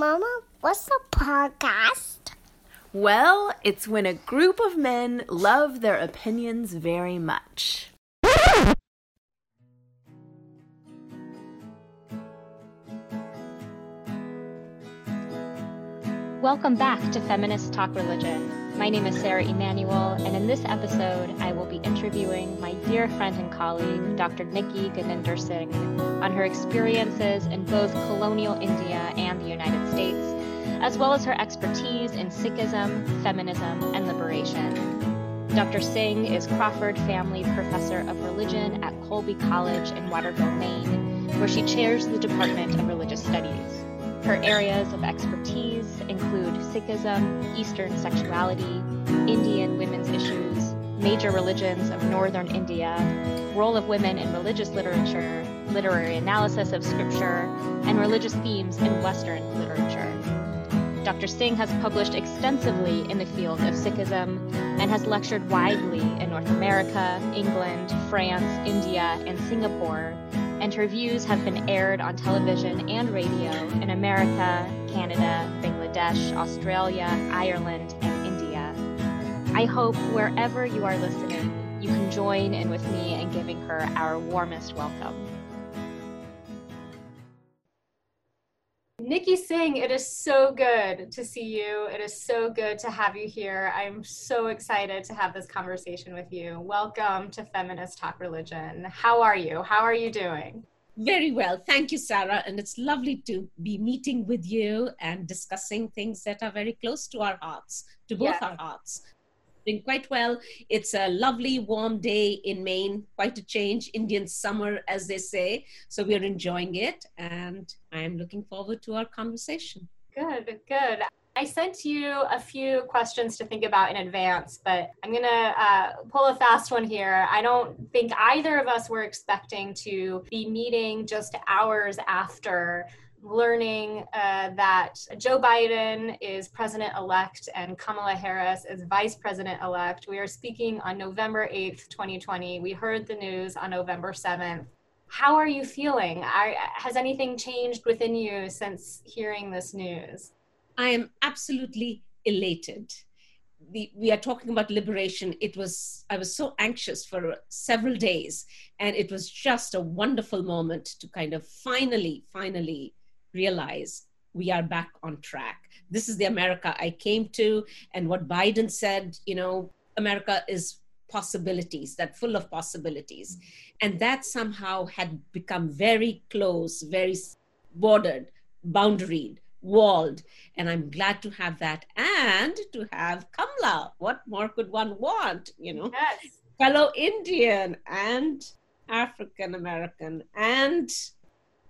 Mama, what's a podcast? Well, it's when a group of men love their opinions very much. Welcome back to Feminist Talk Religion. My name is Sarah Emanuel, and in this episode, I will be interviewing my dear friend and colleague, Dr. Nikky Guninder Singh, on her experiences in both colonial India and the United States, as well as her expertise in Sikhism, feminism, and liberation. Dr. Singh is Crawford Family Professor of Religion at Colby College in Waterville, Maine, where she chairs the Department of Religious Studies. Her areas of expertise include Sikhism, Eastern sexuality, Indian women's issues, major religions of northern India, role of women in religious literature, literary analysis of scripture, and religious themes in Western literature. Dr. Singh has published extensively in the field of Sikhism and has lectured widely in North America, England, France, India, and Singapore and her views have been aired on television and radio in America, Canada, Bangladesh, Australia, Ireland, and India. I hope wherever you are listening, you can join in with me in giving her our warmest welcome. Nikky Singh, it is so good to see you. It is so good to have you here. I'm so excited to have this conversation with you. Welcome to Feminist Talk Religion. How are you? How are you doing? Very well. Thank you, Sarah. And it's lovely to be meeting with you and discussing things that are very close to our hearts, to both yes. our hearts doing quite well. It's a lovely warm day in Maine, quite a change, Indian summer, as they say. So we're enjoying it, and I'm looking forward to our conversation. Good, good. I sent you a few questions to think about in advance, but I'm going to uh, pull a fast one here. I don't think either of us were expecting to be meeting just hours after learning uh, that Joe Biden is president elect and Kamala Harris is vice president elect. We are speaking on November 8th, 2020. We heard the news on November 7th. How are you feeling? Are, has anything changed within you since hearing this news? I am absolutely elated. The, we are talking about liberation. It was, I was so anxious for several days, and it was just a wonderful moment to kind of finally, finally realize we are back on track. This is the America I came to. And what Biden said, you know, America is possibilities, that full of possibilities. And that somehow had become very close, very bordered, boundaried, walled. And I'm glad to have that and to have Kamala. What more could one want, you know? Yes. Fellow Indian and African American and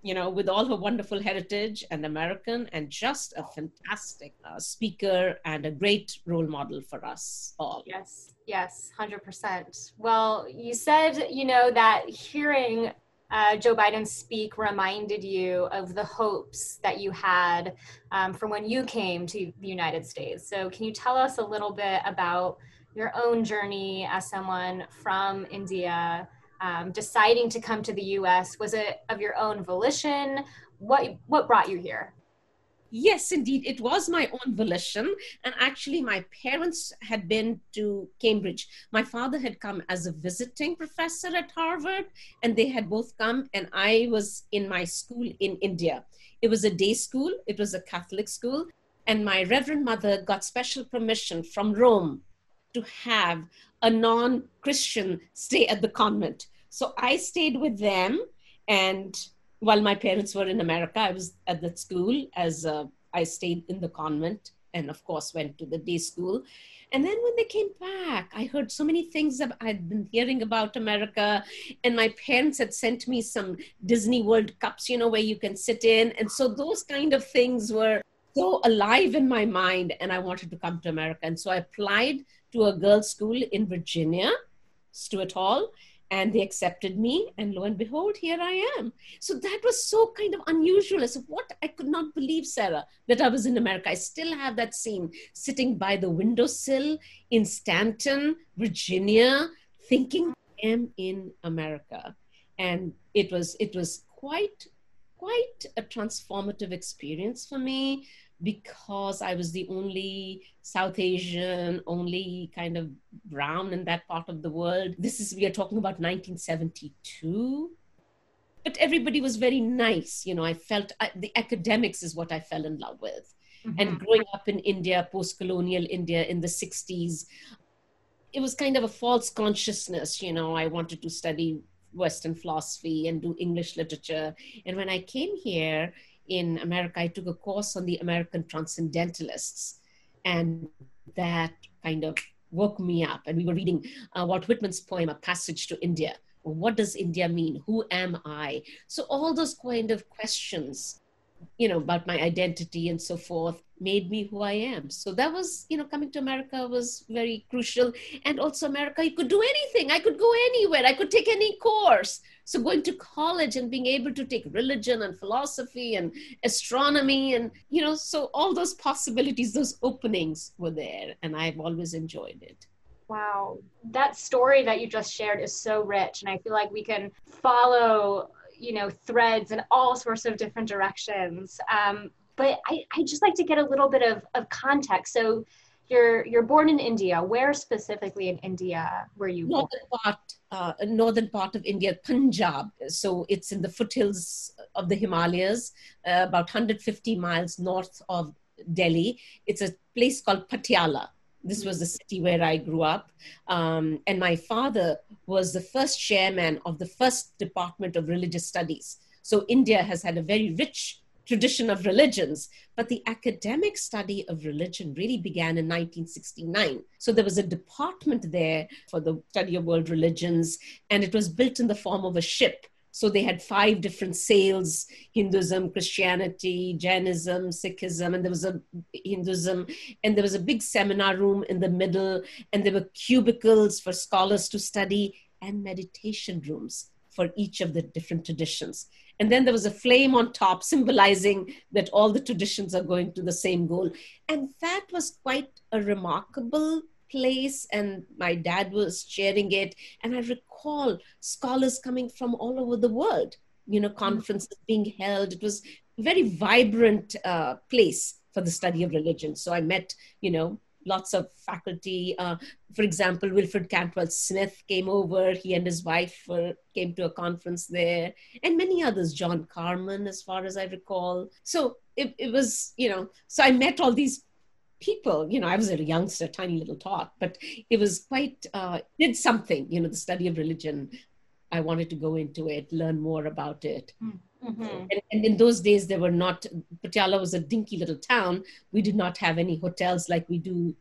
you know, with all her wonderful heritage and American, and just a fantastic uh, speaker and a great role model for us all. Yes, yes, 100%. Well, you said, you know, that hearing uh, Joe Biden speak reminded you of the hopes that you had um, from when you came to the United States. So, can you tell us a little bit about your own journey as someone from India? Um, deciding to come to the U.S. Was it of your own volition? What what brought you here? Yes, indeed, it was my own volition. And actually, my parents had been to Cambridge. My father had come as a visiting professor at Harvard, and they had both come, and I was in my school in India. It was a day school, it was a Catholic school, and my Reverend Mother got special permission from Rome to have a non Christian stay at the convent. So I stayed with them. And while my parents were in America, I was at that school as I stayed in the convent and, of course, went to the day school. And then when they came back, I heard so many things that I'd been hearing about America. And my parents had sent me some Disney World Cups, you know, where you can sit in. And so those kind of things were so alive in my mind. And I wanted to come to America. And so I applied to a girls' school in Virginia, Stuart Hall and they accepted me and lo and behold here i am. So that was so kind of unusual. As what? I could not believe sarah that i was in america. I still have that scene sitting by the windowsill in staunton virginia thinking i am in america. And it was it was quite quite a transformative experience for me because I was the only South Asian, only kind of brown in that part of the world. This is, we are talking about 1972. But everybody was very nice. You know, I felt I, the academics is what I fell in love with. Mm-hmm. And growing up in India, post colonial India in the 60s, it was kind of a false consciousness. You know, I wanted to study Western philosophy and do English literature. And when I came here, in America, I took a course on the American Transcendentalists, and that kind of woke me up. And we were reading uh, Walt Whitman's poem, A Passage to India. What does India mean? Who am I? So, all those kind of questions you know about my identity and so forth made me who i am so that was you know coming to america was very crucial and also america you could do anything i could go anywhere i could take any course so going to college and being able to take religion and philosophy and astronomy and you know so all those possibilities those openings were there and i've always enjoyed it. Wow, that story that you just shared is so rich, and I feel like we can follow you know threads in all sorts of different directions. Um, but I, I just like to get a little bit of, of context. So you're you're born in india where specifically in india were you northern born? part uh, northern part of india punjab so it's in the foothills of the himalayas uh, about 150 miles north of delhi it's a place called patiala this was the city where I grew up. Um, and my father was the first chairman of the first Department of Religious Studies. So India has had a very rich tradition of religions, but the academic study of religion really began in 1969. So there was a department there for the study of world religions, and it was built in the form of a ship. So they had five different sails Hinduism, Christianity, Jainism, Sikhism, and there was a Hinduism, and there was a big seminar room in the middle, and there were cubicles for scholars to study, and meditation rooms for each of the different traditions. And then there was a flame on top symbolizing that all the traditions are going to the same goal. And that was quite a remarkable place and my dad was sharing it and i recall scholars coming from all over the world you know conferences being held it was a very vibrant uh, place for the study of religion so i met you know lots of faculty uh, for example wilfred cantwell smith came over. He and his wife uh, came to a conference there and many others john carman as far as i recall. So it, it was you know so i met all these people. You know i was a youngster tiny little tot but it was quite uh, did something. You know the study of religion i wanted to go into it learn more about it mm-hmm. and, and, in those days there were not patiala was a dinky little town. We did not have any hotels like we do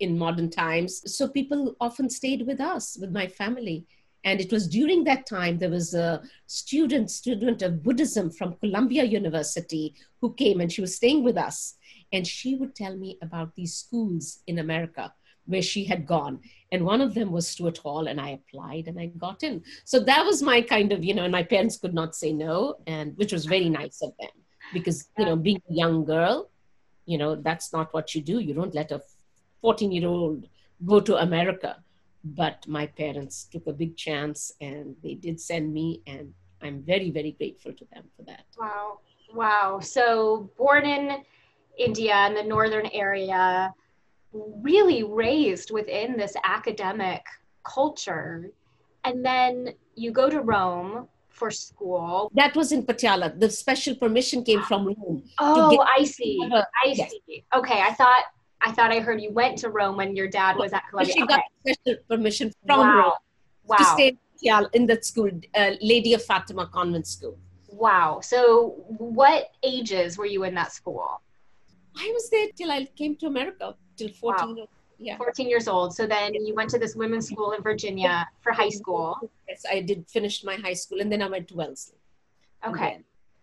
in modern times. So people often stayed with us with my family. And it was during that time there was a student student of buddhism from columbia university who came and she was staying with us. And she would tell me about these schools in America where she had gone. And one of them was Stuart Hall, and I applied and I got in. So that was my kind of, you know, and my parents could not say no, and which was very nice of them because, you know, being a young girl, you know, that's not what you do. You don't let a 14 year old go to America. But my parents took a big chance and they did send me, and I'm very, very grateful to them for that. Wow. Wow. So born in India in the northern area really raised within this academic culture. And then you go to Rome for school. That was in Patiala. The special permission came from Rome. Oh, I see. I yes. see. Okay, I thought I thought I heard you went to Rome when your dad was at Columbia. She okay. got special permission from wow. Rome wow. to stay in, Patiala, in that school, uh, Lady of Fatima Convent School. Wow. So, what ages were you in that school? I was there till I came to America, till 14. Wow. Yeah. 14 years old. So then you went to this women's school in Virginia for high school. Yes, I did finish my high school and then I went to Wellesley. Okay.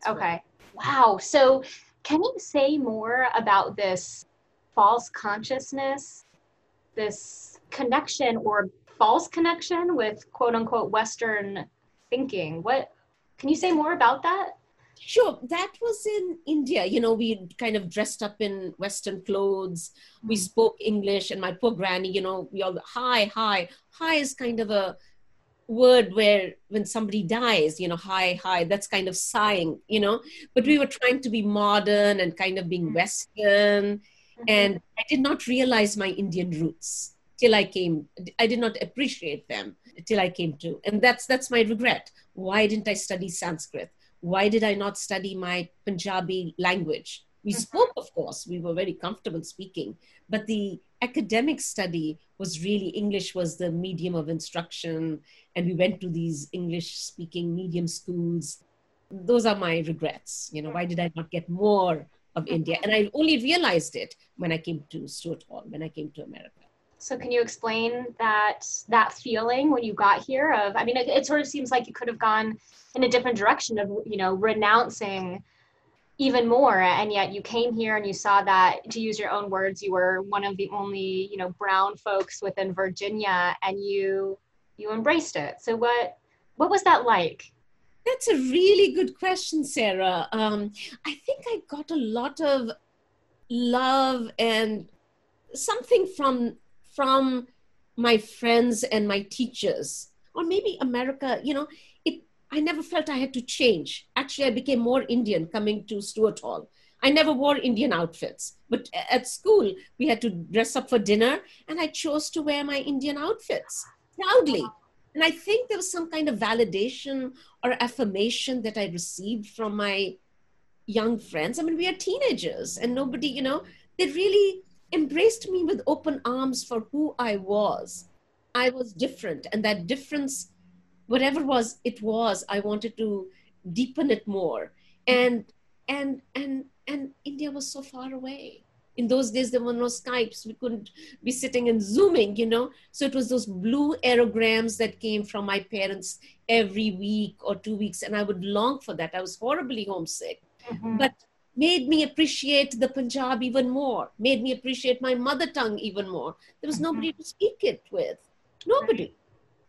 Okay. Wow. So can you say more about this false consciousness, this connection or false connection with quote unquote Western thinking? What can you say more about that? Sure, that was in India. You know, we kind of dressed up in Western clothes. We hmm. spoke English, and my poor granny, you know, we all hi, hi, hi is kind of a word where when somebody dies, you know, hi, hi, that's kind of sighing, you know. But we hmm. were trying to be modern and kind of being hmm. Western. Mm-hmm. And I did not realize my Indian roots till I came. I did not appreciate them till I came to. And that's that's my regret. Why didn't I study Sanskrit? Why did I not study my Punjabi language? We mm-hmm. spoke, of course, we were very comfortable speaking, but the academic study was really English was the medium of instruction, and we went to these English speaking medium schools. Those are my regrets. You know, why did I not get more of India? And I only realized it when I came to Stuart Hall, when I came to America. So can you explain that that feeling when you got here of I mean it, it, sort of seems like you could have gone in a different direction of you know renouncing even more and yet you came here and you saw that to use your own words you were one of the only you know brown folks within Virginia and you you embraced it. So what what was that like? That's a really good question, Sarah. Um, I think I got a lot of love and something from from my friends and my teachers. Or maybe america you know it i never felt i had to change. Actually i became more indian coming to stuart hall. I never wore indian outfits. But at school we had to dress up for dinner and i chose to wear my indian outfits proudly. And i think there was some kind of validation or affirmation that i received from my young friends. I mean we are teenagers and nobody you know they really embraced me with open arms for who I was. I was different, and that difference, whatever was it was, I wanted to deepen it more. And and and and India was so far away. In those days, there were no Skypes. We couldn't be sitting and zooming, you know. So it was those blue aerograms that came from my parents every week or two weeks, and I would long for that. I was horribly homesick, mm-hmm. but made me appreciate the Punjab even more, made me appreciate my mother tongue even more. There was mm-hmm. nobody to speak it with, nobody.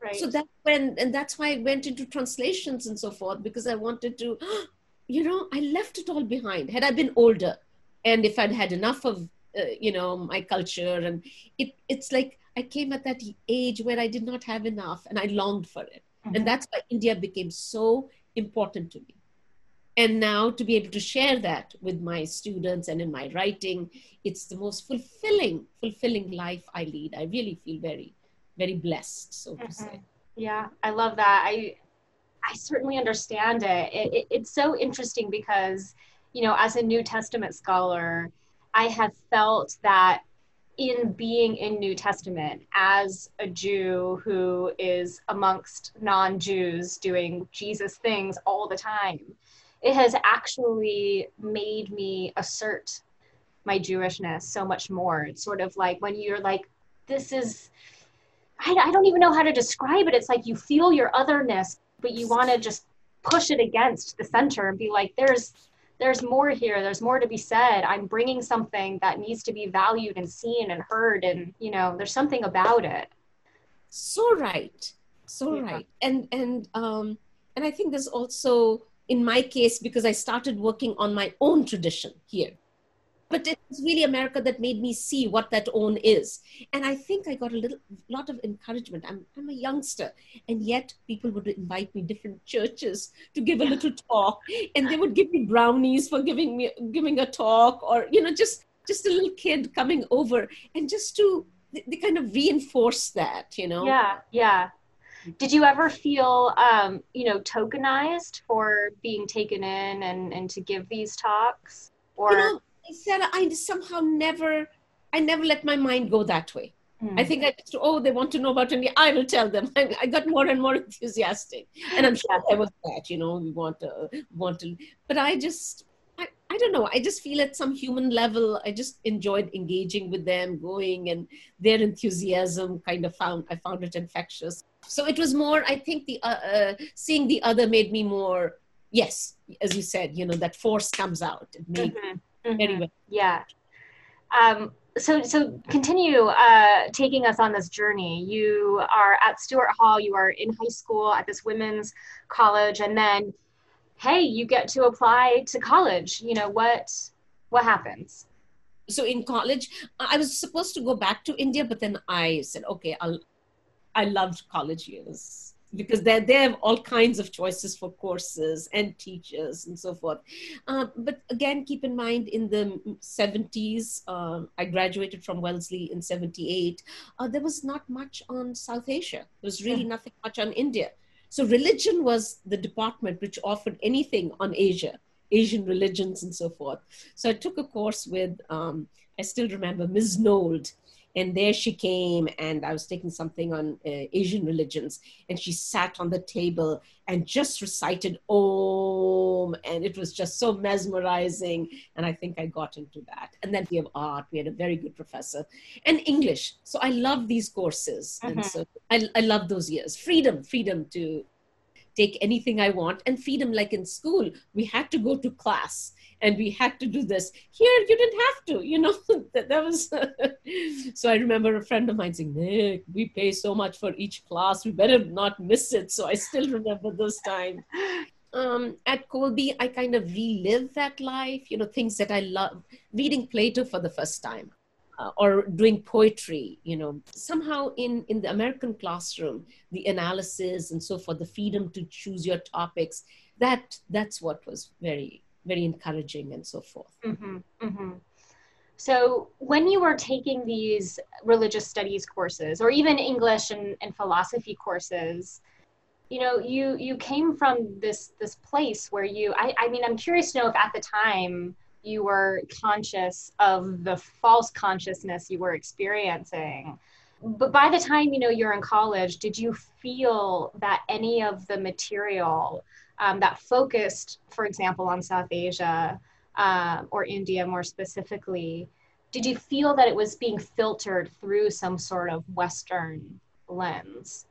Right. So that when, and that's why I went into translations and so forth because I wanted to, you know, I left it all behind. Had I been older, and if I'd had enough of, uh, you know, my culture, and it, it's like I came at that age where I did not have enough, and I longed for it, mm-hmm. and that's why India became so important to me and now to be able to share that with my students and in my writing it's the most fulfilling fulfilling life i lead i really feel very very blessed so to say mm-hmm. yeah i love that i i certainly understand it. It, it it's so interesting because you know as a new testament scholar i have felt that in being in New Testament as a Jew who is amongst non Jews doing Jesus things all the time, it has actually made me assert my Jewishness so much more. It's sort of like when you're like, this is, I, I don't even know how to describe it. It's like you feel your otherness, but you want to just push it against the center and be like, there's, there's more here. There's more to be said. I'm bringing something that needs to be valued and seen and heard. And, you know, there's something about it. So right. So yeah. right. And, and, um, and I think there's also in my case because I started working on my own tradition here. But it's really America that made me see what that own is. And I think I got a little lot of encouragement. I'm, I'm a youngster, and yet people would invite me different churches to give a little talk, and they would give me brownies for giving me giving a talk, or you know, just just a little kid coming over, and just to they, they kind of reinforce that, you know. Yeah, yeah did you ever feel um, you know tokenized for being taken in and and to give these talks? Or you know i said i somehow never i never let my mind go that way. Mm. i think i just oh they want to know about india i will tell them. I, I got more and more enthusiastic. And i'm sure i was that you know we want to want to but i just I, don't know. I just feel at some human level, I just enjoyed engaging with them, going, and their enthusiasm kind of found I found it infectious so it was more i think the uh, uh, seeing the other made me more yes as you said you know that force comes out it made mm-hmm. Mm-hmm. yeah um, so so continue uh, taking us on this journey you are at stuart hall you are in high school at this women's college and then hey you get to apply to college you know what what happens so in college i was supposed to go back to india but then i said okay i'll I loved college years. because they they have all kinds of choices for courses and teachers and so forth. Uh, but again, keep in mind in the 70s, uh, I graduated from Wellesley in 78. Uh, there was not much on South Asia. There was really yeah. nothing much on India. So religion was the department which offered anything on Asia, Asian religions and so forth. So I took a course with, um, I still remember Ms. Nold and there she came and i was taking something on uh, asian religions and she sat on the table and just recited om and it was just so mesmerizing and i think i got into that. And then we have art. We had a very good professor. And english. So i love these courses. And mm-hmm. so I, I love those years. Freedom freedom to take anything I want, and freedom like in school. We had to go to class and we had to do this. Here, you didn't have to, you know, that, that was. so I remember a friend of mine saying, Nick, we pay so much for each class, we better not miss it. So I still remember those times. Um, at Colby, I kind of relive that life, you know, things that I love. Reading Plato for the first time uh, or doing poetry you know somehow in in the american classroom the analysis and so forth the freedom to choose your topics that that's what was very very encouraging and so forth mm-hmm, mm-hmm. so when you were taking these religious studies courses or even english and, and philosophy courses you know you you came from this this place where you I, I mean i'm curious to know if at the time you were conscious of the false consciousness you were experiencing but by the time you know you're in college did you feel that any of the material um, that focused for example on south asia uh, or india more specifically did you feel that it was being filtered through some sort of western lens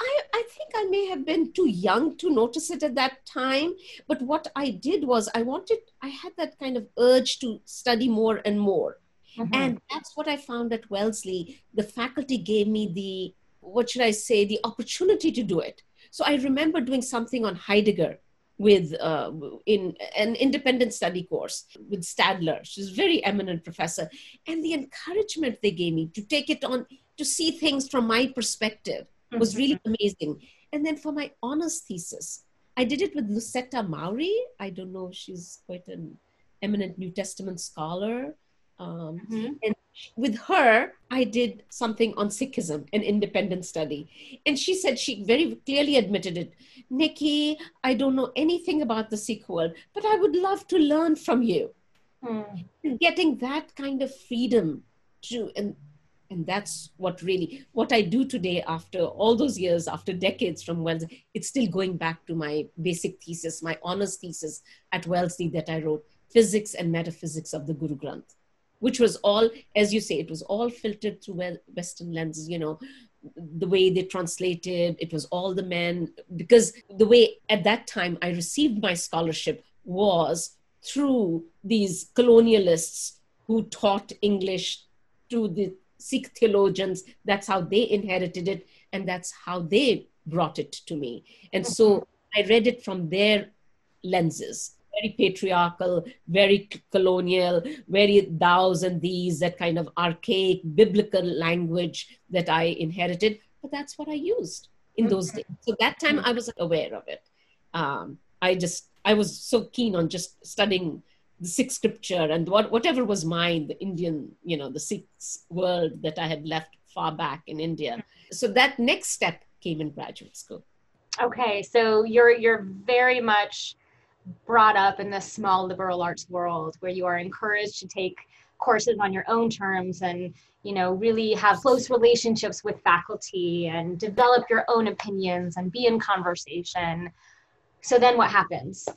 I, I think I may have been too young to notice it at that time. But what I did was I wanted, I had that kind of urge to study more and more. Mm-hmm. And that's what I found at Wellesley. The faculty gave me the, what should I say, the opportunity to do it. So I remember doing something on Heidegger with uh, in an independent study course with Stadler. She's a very eminent professor, and the encouragement they gave me to take it on to see things from my perspective was really mm-hmm. amazing. And then for my honors thesis, I did it with Lucetta Mowry. I don't know, she's quite an eminent New Testament scholar. Um, mm-hmm. And with her, I did something on Sikhism, an independent study. And she said, she very clearly admitted it Nikky, I don't know anything about the Sikh world, but I would love to learn from you. Mm. Getting that kind of freedom to, and and that's what really what i do today after all those years after decades from wellesley it's still going back to my basic thesis my honors thesis at wellesley that i wrote physics and metaphysics of the guru granth which was all as you say it was all filtered through western lenses you know the way they translated it was all the men because the way at that time i received my scholarship was through these colonialists who taught english to the Sikh theologians. That's how they inherited it, and that's how they brought it to me. And so I read it from their lenses very patriarchal, very colonial, very thous and these, that kind of archaic biblical language that I inherited. But that's what I used in those days. So that time I wasn't aware of it. Um, I just, I was so keen on just studying the Sikh scripture and what, whatever was mine, the Indian, you know, the Sikh world that I had left far back in India. So that next step came in graduate school. Okay, so you're you're very much brought up in the small liberal arts world where you are encouraged to take courses on your own terms and you know really have close relationships with faculty and develop your own opinions and be in conversation so then what happens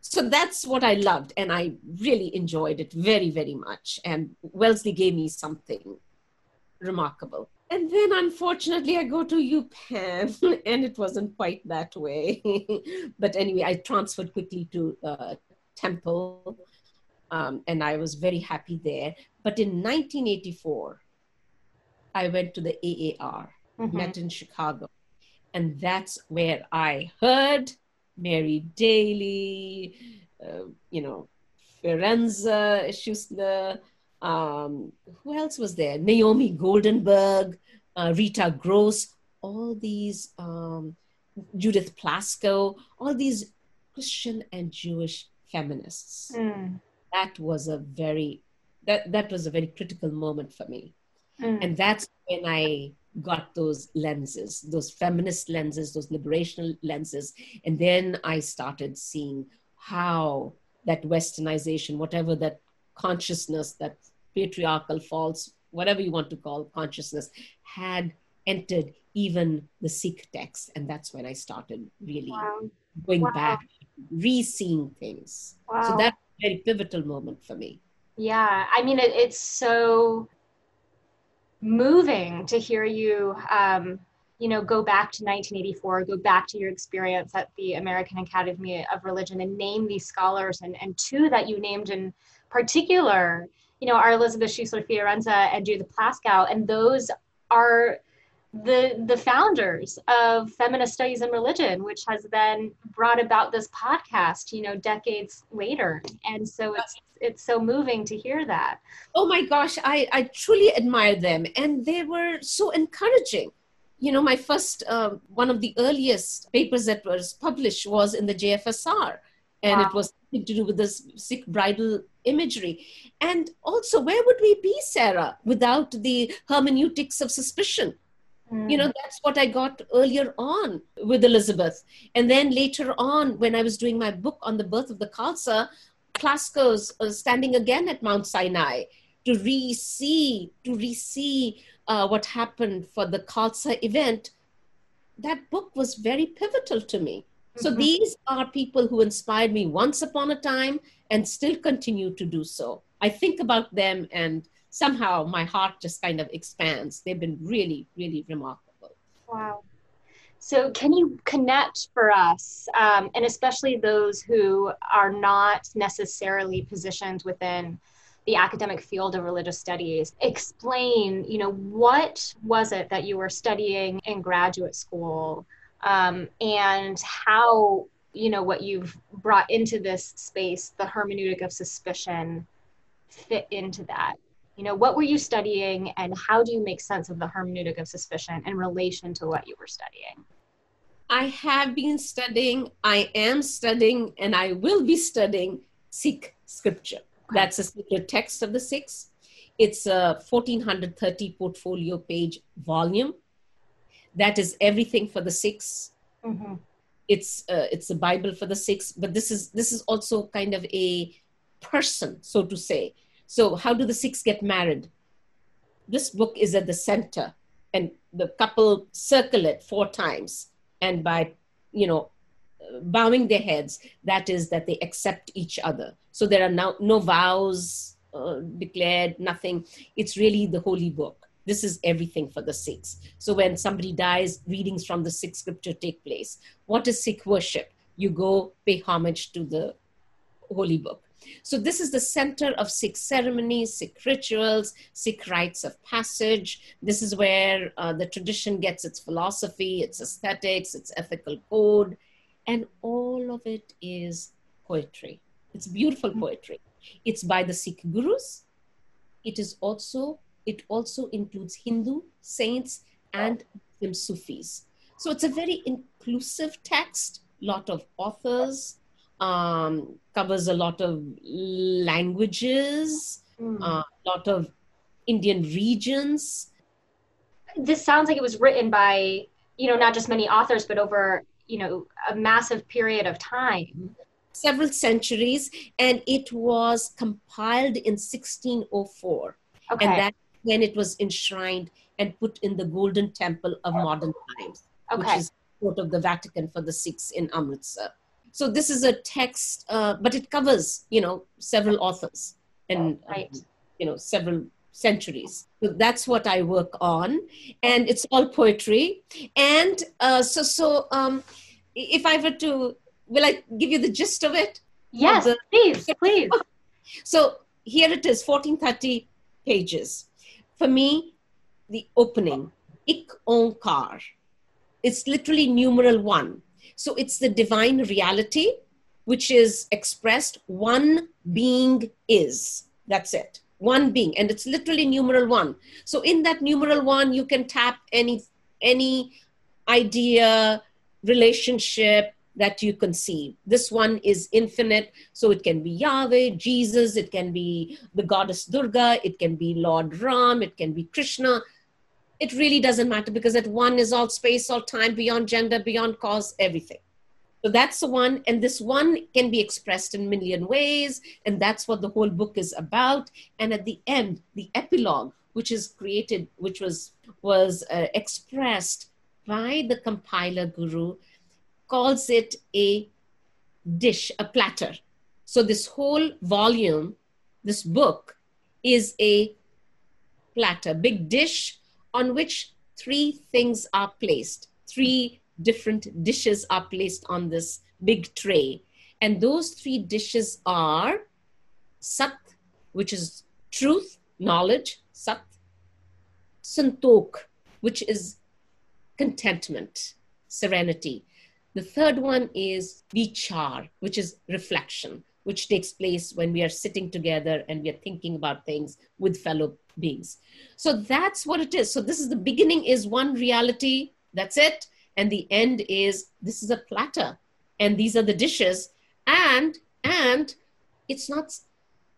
so that's what I loved, and I really enjoyed it very, very much. And Wellesley gave me something remarkable. And then, unfortunately, I go to UPenn, and it wasn't quite that way. but anyway, I transferred quickly to uh, Temple, um, and I was very happy there. But in 1984, I went to the AAR, mm-hmm. met in Chicago, and that's where I heard Mary Daly, uh, you know, Fiorenza Schussler. Um, who else was there? Naomi Goldenberg, uh, Rita Gross, all these um, Judith Plaskow, all these Christian and Jewish feminists. Mm. That was a very that that was a very critical moment for me. Mm. And that's when I got those lenses, those feminist lenses, those liberational lenses. And then I started seeing how that westernization, whatever that consciousness, that patriarchal false, whatever you want to call consciousness, had entered even the Sikh text. And that's when I started really Wow. going Wow. back, re-seeing things. Wow. So that's a very pivotal moment for me. Yeah, I mean, it, it's so moving to hear you, um, you know, go back to 1984, go back to your experience at the American Academy of Religion and name these scholars, and, and two that you named in particular, you know, are Elisabeth Schussler Fiorenza and Judith Plaskow, and those are the the founders of feminist studies and religion which has then brought about this podcast you know decades later. And so it's it's so moving to hear that. Oh my gosh i i truly admire them. And they were so encouraging you know my first uh, one of the earliest papers that was published was in the jfsr and Wow. it was something to do with this sikh bridal imagery. And also where would we be sarah without the hermeneutics of suspicion? You know that's what i got earlier on with elizabeth. And then later on when i was doing my book on the birth of the khalsa Plaskow's uh, standing again at mount sinai to re-see to re-see uh, what happened for the khalsa event that book was very pivotal to me so Mhm. these are people who inspired me once upon a time and still continue to do so i think about them and somehow my heart just kind of expands they've been really really remarkable Wow. So, can you connect for us, um, and especially those who are not necessarily positioned within the academic field of religious studies, explain, you know, what was it that you were studying in graduate school, um, and how, you know, what you've brought into this space, the hermeneutic of suspicion, fit into that? You know, what were you studying and how do you make sense of the hermeneutic of suspicion in relation to what you were studying? i have been studying i am studying and i will be studying sikh scripture that's a sacred text of the Sikhs. it's a 1430 portfolio page volume. That is everything for the Sikhs Mm-hmm. it's uh, it's a bible for the Sikhs, but this is this is also kind of a person so to say. So how do the Sikhs get married? This book is at the center and the couple circle it four times and by you know bowing their heads that is that they accept each other. So there are now no vows uh, declared nothing. It's really the holy book. This is everything for the sikhs. So when somebody dies readings from the sikh scripture take place. What is sikh worship? You go pay homage to the holy book. So this is the center of Sikh ceremonies, Sikh rituals, Sikh rites of passage. This is where uh, the tradition gets its philosophy, its aesthetics, its ethical code, and all of it is poetry. It's beautiful poetry. It's by the Sikh gurus. It is also it also includes Hindu saints and Muslim Sufis. So it's a very inclusive text. Lot of authors um, covers a lot of languages, Mm. a lot of Indian regions. this sounds like it was written by, you know, not just many authors, but over, you know, a massive period of time. several centuries, and it was compiled in 1604. Okay. And that's when it was enshrined and put in the Golden Temple of Modern Times, okay. which is court of the Vatican for the Sikhs in Amritsar. So this is a text, uh, but it covers, you know, several authors and um, you know several centuries. So that's what I work on, and it's all poetry. And uh, so, so um, if I were to, will I give you the gist of it? yes, the- please, please. So here it is, 1430 pages. For me, the opening, Ik Onkar, it's literally numeral one. So it's the divine reality, which is expressed one being is. That's it. One being. And it's literally numeral one. So in that numeral one, you can tap any any idea relationship that you conceive. This one is infinite, so it can be Yahweh, Jesus, it can be the goddess Durga, it can be Lord Ram, it can be Krishna. It really doesn't matter because that one is all space, all time, beyond gender, beyond cause, everything. So that's the one, and this one can be expressed in million ways, and that's what the whole book is about. And at the end, the epilogue, which is created, which was was uh, expressed by the compiler guru, calls it a dish, a platter. So this whole volume, this book, is a platter, big dish on which three things are placed, three different dishes are placed on this big tray. And those three dishes are Sat, which is truth, knowledge, Sat, Santok, which is contentment, serenity. The third one is Vichar, which is reflection, which takes place when we are sitting together and we are thinking about things with fellow beings. So that's what it is. So this is the beginning is one reality, that's it and the end is this is a platter and these are the dishes and and it's not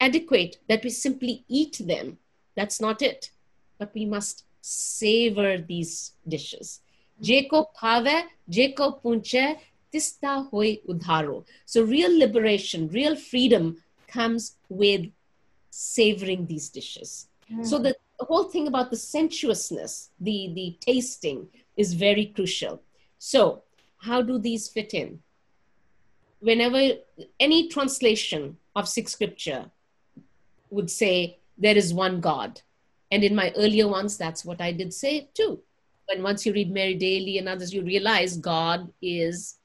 adequate that we simply eat them. That's not it. But we must savor these dishes. Jeko khave jeko punche tista hoi udharo. So real liberation real freedom comes with savoring these dishes. Mm. so the whole thing about the sensuousness the the tasting is very crucial so, how do these fit in? Whenever any translation of Sikh scripture would say there is one God, and in my earlier ones, that's what I did say too. When once you read Mary Daly and others, you realize God is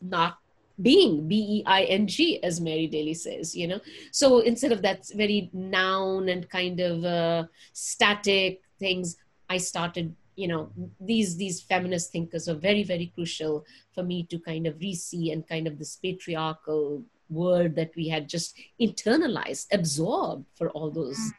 not being b-e-i-n-g as mary daly says you know so instead of that very noun and kind of uh, static things i started you know these these feminist thinkers are very very crucial for me to kind of re-see and kind of this patriarchal word that we had just internalized absorbed for all those mm.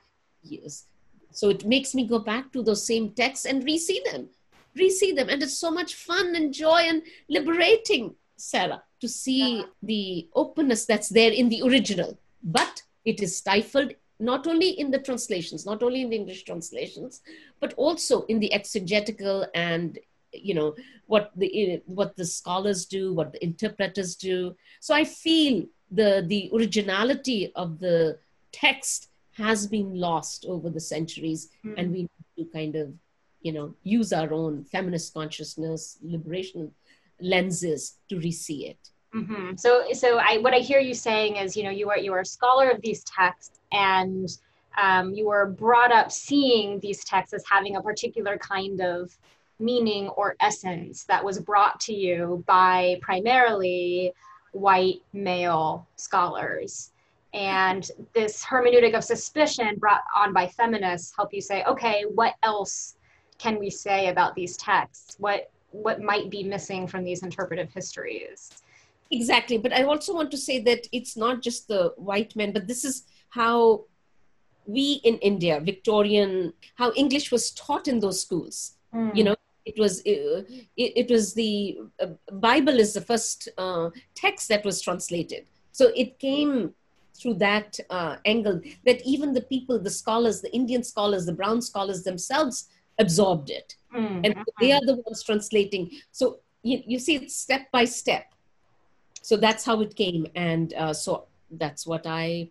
years so it makes me go back to those same texts and re-see them re-see them and it's so much fun and joy and liberating sarah to see yeah. the openness that's there in the original but it is stifled not only in the translations, not only in the English translations, but also in the exegetical and you know what the what the scholars do, what the interpreters do. So I feel the the originality of the text has been lost over the centuries, mm. and we need to kind of you know use our own feminist consciousness, liberation lenses to re-see it. Mm-hmm. So, so I, what I hear you saying is, you know, you are you are a scholar of these texts, and um, you were brought up seeing these texts as having a particular kind of meaning or essence that was brought to you by primarily white male scholars. And this hermeneutic of suspicion brought on by feminists help you say, okay, what else can we say about these texts? What what might be missing from these interpretive histories? Exactly. But I also want to say that it's not just the white men, but this is how we in India, Victorian, how English was taught in those schools. Mm. You know, it was uh, it, it, was the uh, Bible is the first uh, text that was translated. So it came through that uh, angle that even the people, the scholars, the Indian scholars, the brown scholars themselves absorbed it, mm. and they are the ones translating. So you, you see, it's step by step so that's how it came. And uh, so that's what i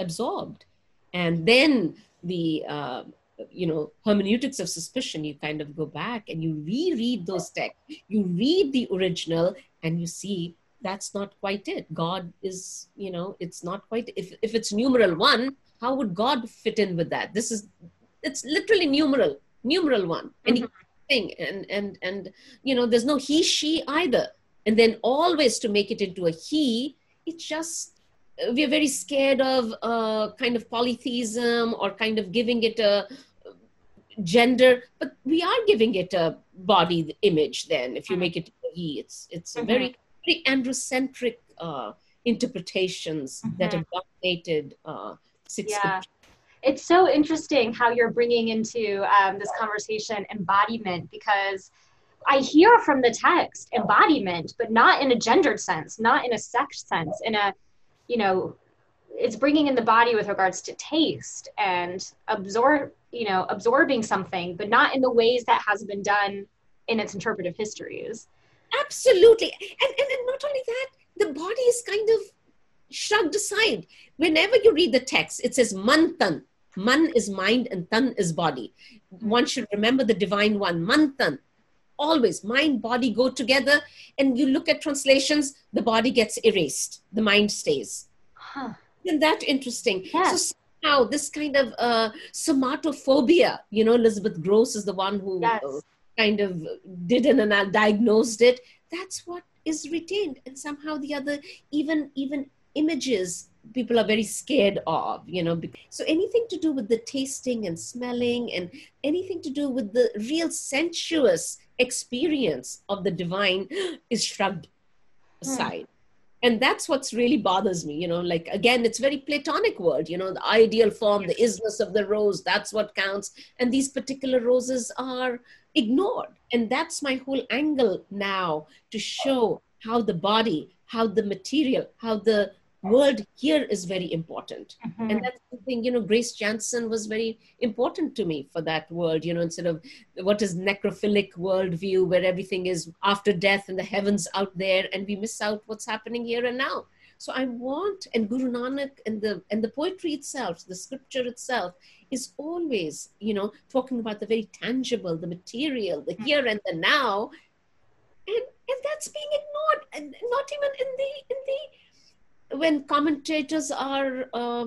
absorbed. And then the uh, you know hermeneutics of suspicion you kind of go back and you reread those texts. You read the original and you see that's not quite it. God is you know it's not quite if, if it's numeral one how would god fit in with that? This is it's literally numeral numeral one. And mm-hmm. and and and you know there's no he she either and then always to make it into a he it's just uh, we're very scared of uh, kind of polytheism or kind of giving it a gender but we are giving it a body image then if you mm-hmm. make it a he it's it's mm-hmm. a very very androcentric uh, interpretations mm-hmm. that have dominated uh, Sikhs yeah. it's so interesting how you're bringing into um, this conversation embodiment because I hear from the text embodiment, but not in a gendered sense, not in a sex sense, in a, you know, it's bringing in the body with regards to taste and absorb, you know, absorbing something, but not in the ways that has been done in its interpretive histories. Absolutely. And, and, and not only that, the body is kind of shrugged aside. Whenever you read the text, it says mantan. Man is mind and tan is body. One should remember the divine one, mantan. Always mind, body go together. And you look at translations, the body gets erased, the mind stays. Huh. Isn't that interesting? Yes. So somehow this kind of uh, somatophobia, you know, Elizabeth Grosz is the one who yes. uh, kind of did an and diagnosed it. That's what is retained. And somehow the other, even even images people are very scared of you know so anything to do with the tasting and smelling and anything to do with the real sensuous experience of the divine is shrugged hmm. aside. And that's what's really bothers me you know like again it's very platonic word you know the ideal form the isness of the rose that's what counts. And these particular roses are ignored. And that's my whole angle now to show how the body how the material how the word here is very important mm-hmm. and that's something you know grace jantzen was very important to me for that word you know instead of what is necrophilic worldview where everything is after death and the heavens out there and we miss out what's happening here and now so i want and guru nanak and the and the poetry itself the scripture itself is always you know talking about the very tangible the material the mm-hmm. here and the now and and that's being ignored and not even in the in the when commentators are uh,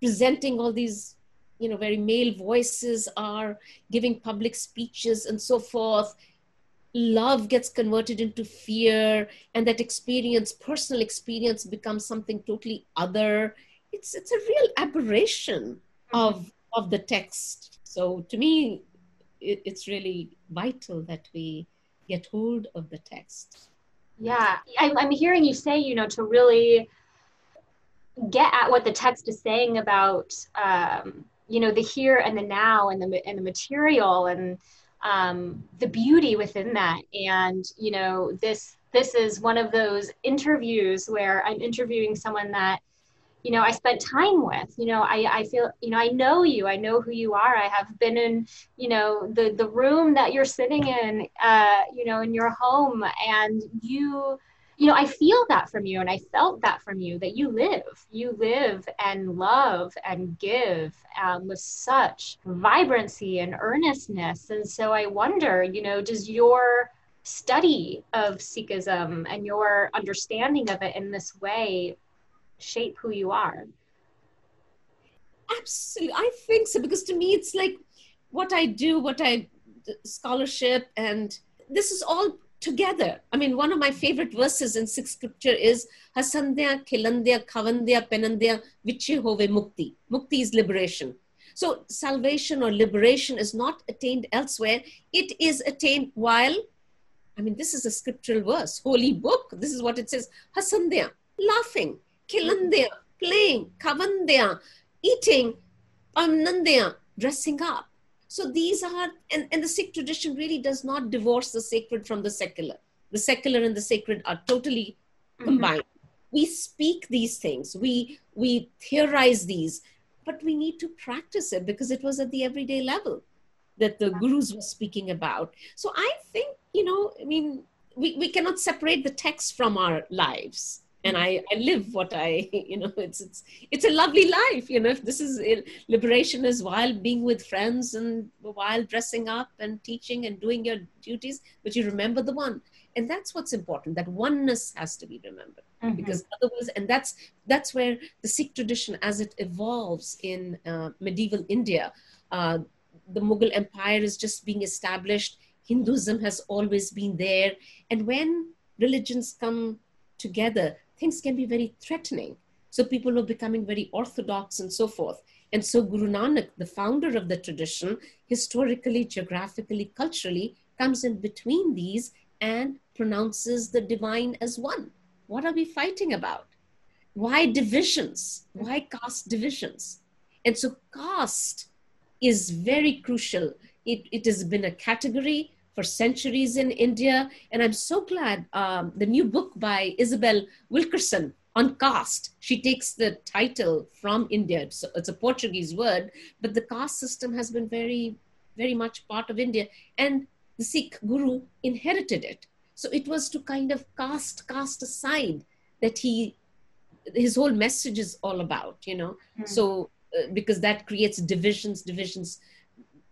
presenting all these you know very male voices are giving public speeches and so forth love gets converted into fear and that experience personal experience becomes something totally other. It's it's a real aberration mm-hmm. of of the text. So to me it, it's really vital that we get hold of the text. Yeah I, i'm hearing you say you know to really get at what the text is saying about um, you know the here and the now and the and the material and um, the beauty within that. And you know this this is one of those interviews where i'm interviewing someone that you know i spent time with. You know i i feel you know i know you. I know who you are. I have been in you know the the room that you're sitting in uh you know in your home. And you you know, I feel that from you and I felt that from you that you live, you live and love and give um, with such vibrancy and earnestness. And so I wonder, you know, does your study of Sikhism and your understanding of it in this way shape who you are? Absolutely. I think so because to me, it's like what I do, what I scholarship, and this is all together. I mean, one of my favorite verses in Sikh scripture is Hasandya, Kilandya, Kavandya, Penandya, Viche Hove Mukti. Mukti is liberation. So salvation or liberation is not attained elsewhere. It is attained while, I mean, this is a scriptural verse, holy book. This is what it says. Hasandya, laughing, Kilandya, playing, Kavandya, eating, Anandya, dressing up. So these are, and, and the Sikh tradition really does not divorce the sacred from the secular. The secular and the sacred are totally mm-hmm. combined. We speak these things, we we theorize these, but we need to practice it because it was at the everyday level that the gurus were speaking about. So I think, you know, I mean, we, we cannot separate the text from our lives and I, I live what I, you know, it's, it's, it's a lovely life, you know, if this is liberation is while being with friends and while dressing up and teaching and doing your duties, but you remember the one. And that's what's important. That oneness has to be remembered mm-hmm. because otherwise, and that's, that's where the Sikh tradition as it evolves in uh, medieval India, uh, the Mughal empire is just being established. Hinduism has always been there. And when religions come together, things can be very threatening. So people were becoming very orthodox and so forth. And so Guru Nanak, the founder of the tradition, historically, geographically, culturally, comes in between these and pronounces the divine as one. What are we fighting about? Why divisions? Why caste divisions? And so caste is very crucial. It, it has been a category for centuries in India. And I'm so glad um, the new book by Isabel Wilkerson on caste. She takes the title from India. It's, it's a Portuguese word, but the caste system has been very, very much part of India. And the Sikh guru inherited it. So it was to kind of cast cast aside that he his whole message is all about, you know. Mm. So uh, because that creates divisions, divisions,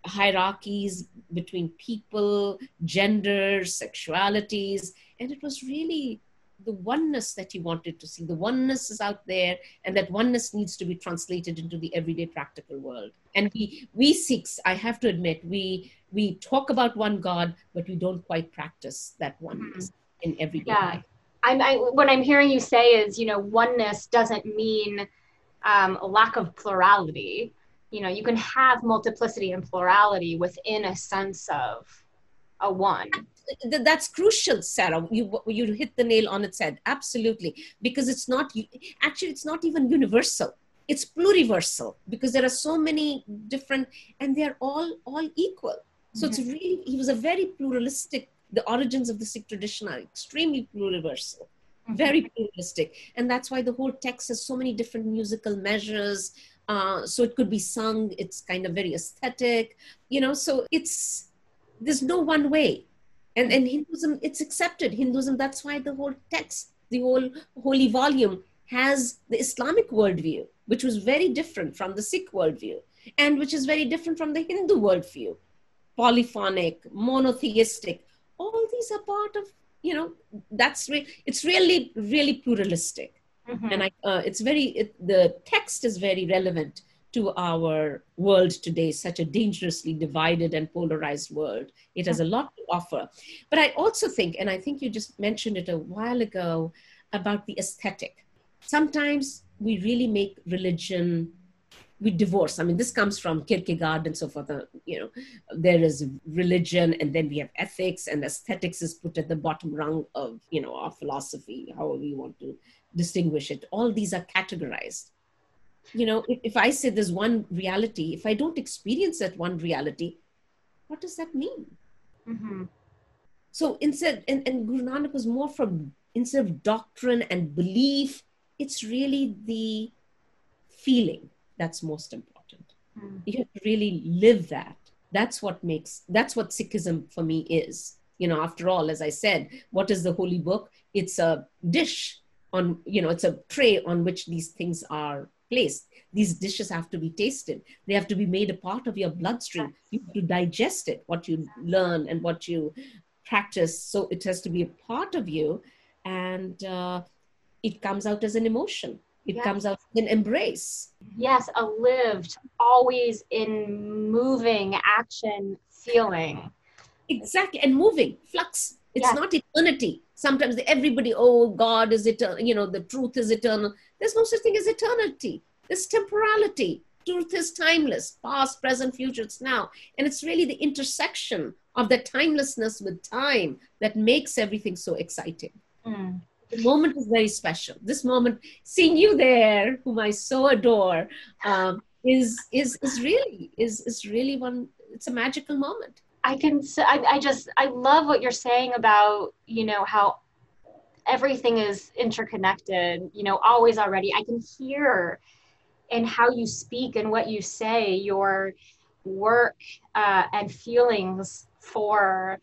hierarchies between people, genders, sexualities, and it was really the oneness that he wanted to see. The oneness is out there, and that oneness needs to be translated into the everyday practical world. And we, we Sikhs, I have to admit, we we talk about one God, but we don't quite practice that oneness mm-hmm. in everyday yeah. life. I'm, I, what I'm hearing you say is, you know, oneness doesn't mean um, a lack of plurality. You know, you can have multiplicity and plurality within a sense of a one. That's crucial sarah. You you hit the nail on its head. Absolutely. Because it's not actually it's not even universal. It's pluriversal because there are so many different and they're all all equal. So mm-hmm. it's really he was a very pluralistic the origins of the sikh tradition are extremely pluriversal. Mm-hmm. very pluralistic. And that's why the whole text has so many different musical measures uh, so it could be sung it's kind of very aesthetic you know so it's there's no one way. And and hinduism it's accepted. Hinduism that's why the whole text the whole holy volume has the islamic worldview which was very different from the sikh worldview and which is very different from the hindu worldview. Polyphonic monotheistic all these are part of you know that's re- it's really really pluralistic mm-hmm. and I, uh, it's very it, the text is very relevant to our world today, such a dangerously divided and polarized world. It has a lot to offer. But I also think, and I think you just mentioned it a while ago, about the aesthetic. Sometimes we really make religion we divorce. I mean, this comes from Kierkegaard and so forth. Uh, you know, there is religion, and then we have ethics, and aesthetics is put at the bottom rung of you know our philosophy, however you want to distinguish it. All these are categorized you know, if, if I say there's one reality, if I don't experience that one reality, what does that mean? Mm-hmm. So instead, and, and Guru Nanak was more from instead of doctrine and belief, it's really the feeling that's most important. Mm. You have to really live that. That's what makes, that's what Sikhism for me is. You know, after all, as I said, what is the holy book? It's a dish on, you know, it's a tray on which these things are placed. These dishes have to be tasted. They have to be made a part of your bloodstream. You have to digest it, what you learn and what you practice. So it has to be a part of you, and uh, it comes out as an emotion. It yes. comes out in embrace. Yes, a lived, always in moving action feeling. Exactly, and moving, flux. It's yes. not eternity. Sometimes everybody, oh, God is eternal, you know, the truth is eternal. There's no such thing as eternity. There's temporality. Truth is timeless, past, present, future, it's now. And it's really the intersection of that timelessness with time that makes everything so exciting. Mm. The moment is very special. This moment, seeing you there, whom I so adore, um, is is is really is is really one. It's a magical moment. I can. I, I just. I love what you're saying about you know how everything is interconnected, you know, always already. I can hear in how you speak and what you say your work uh, and feelings for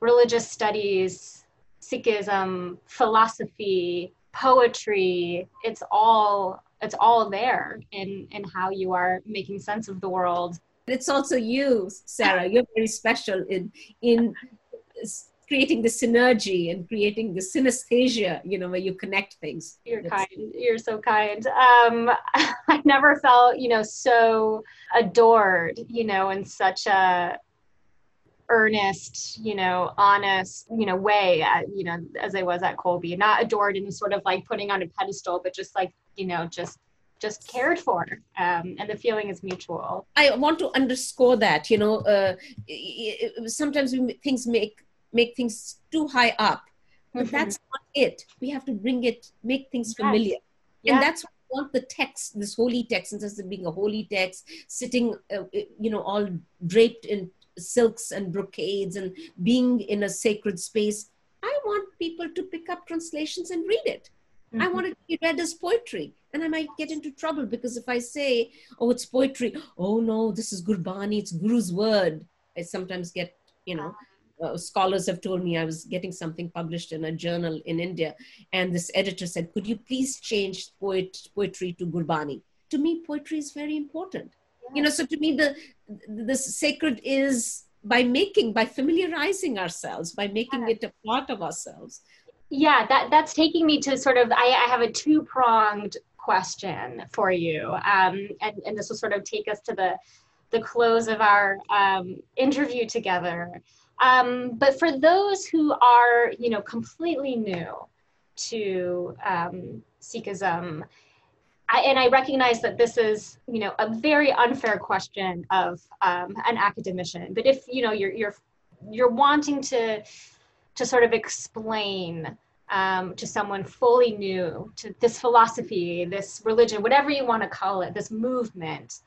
religious studies, Sikhism, philosophy, poetry. It's all it's all there in in how you are making sense of the world. It's also you, Sarah. You're very special in in creating the synergy and creating the synesthesia, you know, where you connect things. You're kind. You're so kind. Um, I never felt, you know, so adored, you know, in such a earnest, you know, honest, you know, way, at, you know, as I was at Colby, not adored in sort of like putting on a pedestal, but just like, you know, just just cared for um, and the feeling is mutual i want to underscore that you know uh, sometimes we, things make make things too high up. But mm-hmm. that's not it. We have to bring it, make things familiar. Yes. And that's what I want the text, this holy text, instead of being a holy text, sitting, uh, you know, all draped in silks and brocades and being in a sacred space. I want people to pick up translations and read it. Mm-hmm. I want it to be read as poetry. And I might get into trouble because if I say, oh, it's poetry, oh no, this is Gurbani, it's Guru's word. I sometimes get, you know, uh, scholars have told me I was getting something published in a journal in India, and this editor said, "Could you please change poet poetry to Gurbani?" To me, poetry is very important. Yeah. You know, so to me, the the sacred is by making, by familiarizing ourselves, by making yeah. it a part of ourselves. Yeah, that that's taking me to sort of. I, I have a two pronged question for you, um, and and this will sort of take us to the the close of our um, interview together. Um, but for those who are, you know, completely new to um, Sikhism, I, and I recognize that this is, you know, a very unfair question of um, an academician. But if you know you're you're you're wanting to to sort of explain um, to someone fully new to this philosophy, this religion, whatever you want to call it, this movement,